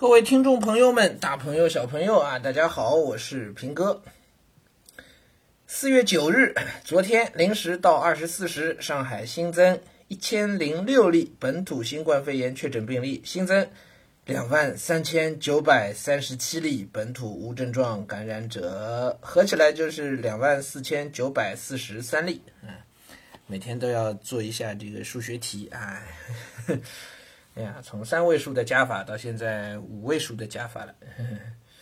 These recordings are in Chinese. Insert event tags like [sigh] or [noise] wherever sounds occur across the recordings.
各位听众朋友们，大朋友、小朋友啊，大家好，我是平哥。四月九日，昨天零时到二十四时，上海新增一千零六例本土新冠肺炎确诊病例，新增两万三千九百三十七例本土无症状感染者，合起来就是两万四千九百四十三例。嗯，每天都要做一下这个数学题，哎。哎呀，从三位数的加法到现在五位数的加法了，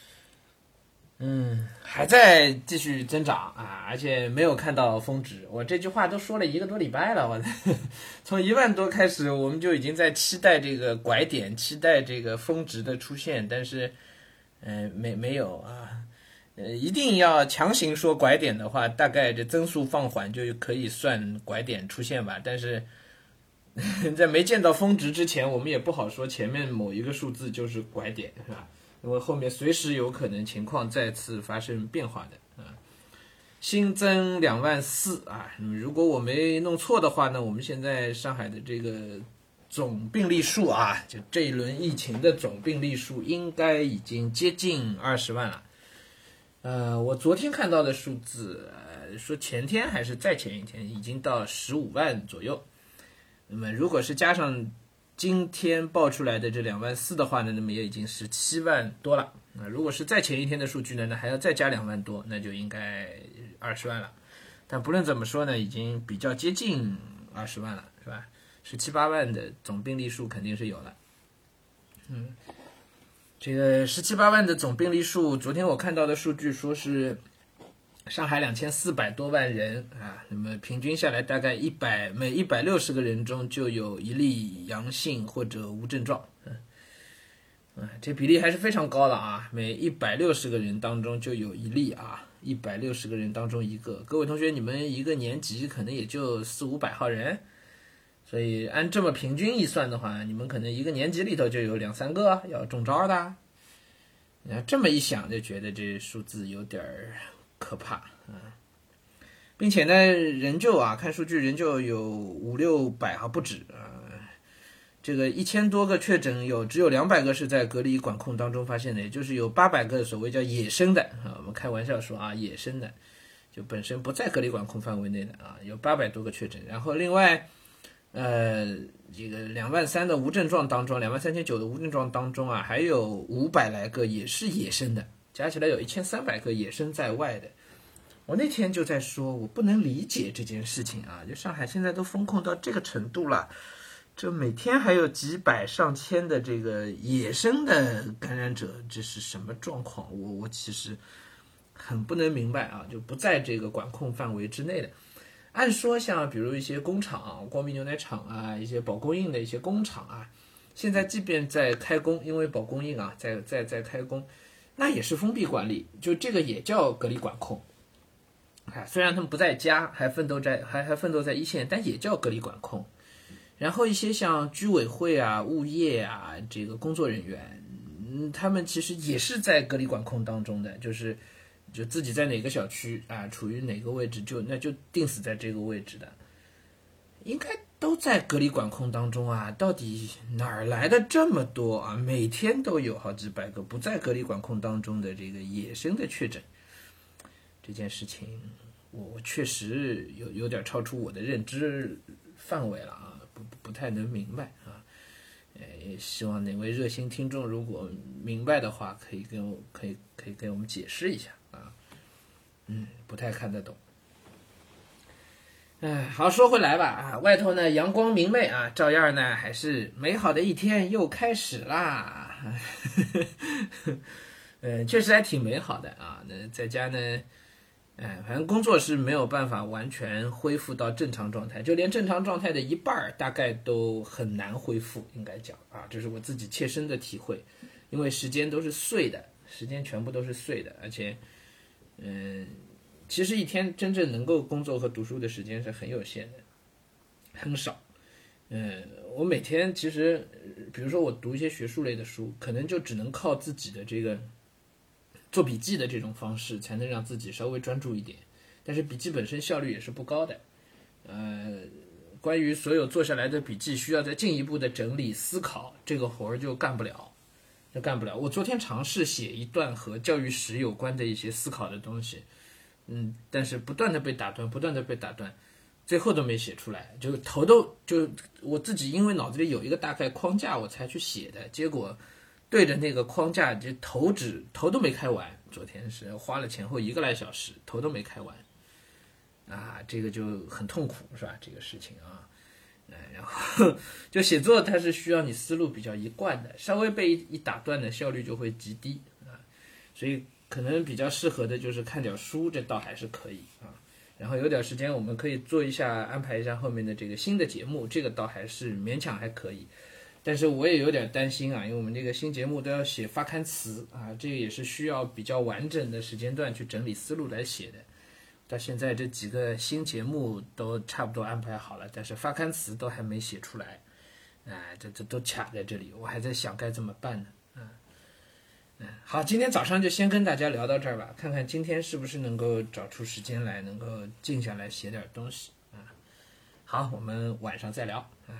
[laughs] 嗯，还在继续增长啊，而且没有看到峰值。我这句话都说了一个多礼拜了，我 [laughs] 从一万多开始，我们就已经在期待这个拐点，期待这个峰值的出现，但是，嗯，没没有啊，呃，一定要强行说拐点的话，大概这增速放缓就可以算拐点出现吧，但是。[laughs] 在没见到峰值之前，我们也不好说前面某一个数字就是拐点，是吧？因为后面随时有可能情况再次发生变化的啊。新增两万四啊，如果我没弄错的话呢，我们现在上海的这个总病例数啊，就这一轮疫情的总病例数应该已经接近二十万了。呃，我昨天看到的数字，呃，说前天还是再前一天，已经到十五万左右。那么，如果是加上今天报出来的这两万四的话呢，那么也已经十七万多了。那如果是再前一天的数据呢，那还要再加两万多，那就应该二十万了。但不论怎么说呢，已经比较接近二十万了，是吧？十七八万的总病例数肯定是有了。嗯，这个十七八万的总病例数，昨天我看到的数据说是。上海两千四百多万人啊，那么平均下来大概一百每一百六十个人中就有一例阳性或者无症状，嗯，这比例还是非常高的啊，每一百六十个人当中就有一例啊，一百六十个人当中一个。各位同学，你们一个年级可能也就四五百号人，所以按这么平均一算的话，你们可能一个年级里头就有两三个要中招的。你要这么一想，就觉得这数字有点儿。可怕啊，并且呢，仍旧啊，看数据仍旧有五六百啊不止啊。这个一千多个确诊，有只有两百个是在隔离管控当中发现的，也就是有八百个所谓叫野生的啊。我们开玩笑说啊，野生的就本身不在隔离管控范围内的啊，有八百多个确诊。然后另外，呃，这个两万三的无症状当中，两万三千九的无症状当中啊，还有五百来个也是野生的。加起来有一千三百个野生在外的，我那天就在说，我不能理解这件事情啊！就上海现在都封控到这个程度了，这每天还有几百上千的这个野生的感染者，这是什么状况？我我其实很不能明白啊！就不在这个管控范围之内的。按说像比如一些工厂，啊光明牛奶厂啊，一些保供应的一些工厂啊，现在即便在开工，因为保供应啊，在在在开工。那也是封闭管理，就这个也叫隔离管控。哎，虽然他们不在家，还奋斗在还还奋斗在一线，但也叫隔离管控。然后一些像居委会啊、物业啊这个工作人员，嗯，他们其实也是在隔离管控当中的，就是就自己在哪个小区啊，处于哪个位置，就那就定死在这个位置的，应该。都在隔离管控当中啊，到底哪儿来的这么多啊？每天都有好几百个不在隔离管控当中的这个野生的确诊，这件事情我我确实有有点超出我的认知范围了啊，不不太能明白啊。呃，希望哪位热心听众如果明白的话，可以跟我可以可以给我们解释一下啊。嗯，不太看得懂。哎，好说回来吧啊，外头呢阳光明媚啊，照样呢还是美好的一天又开始啦。嗯，[laughs] 确实还挺美好的啊。那在家呢，哎，反正工作是没有办法完全恢复到正常状态，就连正常状态的一半儿大概都很难恢复，应该讲啊，这是我自己切身的体会，因为时间都是碎的，时间全部都是碎的，而且，嗯。其实一天真正能够工作和读书的时间是很有限的，很少。嗯，我每天其实，比如说我读一些学术类的书，可能就只能靠自己的这个做笔记的这种方式，才能让自己稍微专注一点。但是笔记本身效率也是不高的。呃，关于所有做下来的笔记需要再进一步的整理思考，这个活儿就干不了。就干不了。我昨天尝试写一段和教育史有关的一些思考的东西，嗯，但是不断的被打断，不断的被打断，最后都没写出来，就头都就我自己因为脑子里有一个大概框架，我才去写的，结果对着那个框架就头只头都没开完。昨天是花了前后一个来小时，头都没开完，啊，这个就很痛苦，是吧？这个事情啊。然后就写作，它是需要你思路比较一贯的，稍微被一打断的效率就会极低啊，所以可能比较适合的就是看点书，这倒还是可以啊。然后有点时间，我们可以做一下安排一下后面的这个新的节目，这个倒还是勉强还可以。但是我也有点担心啊，因为我们这个新节目都要写发刊词啊，这个也是需要比较完整的时间段去整理思路来写的。到现在这几个新节目都差不多安排好了，但是发刊词都还没写出来，啊，这这都卡在这里，我还在想该怎么办呢，嗯嗯，好，今天早上就先跟大家聊到这儿吧，看看今天是不是能够找出时间来，能够静下来写点东西啊。好，我们晚上再聊啊。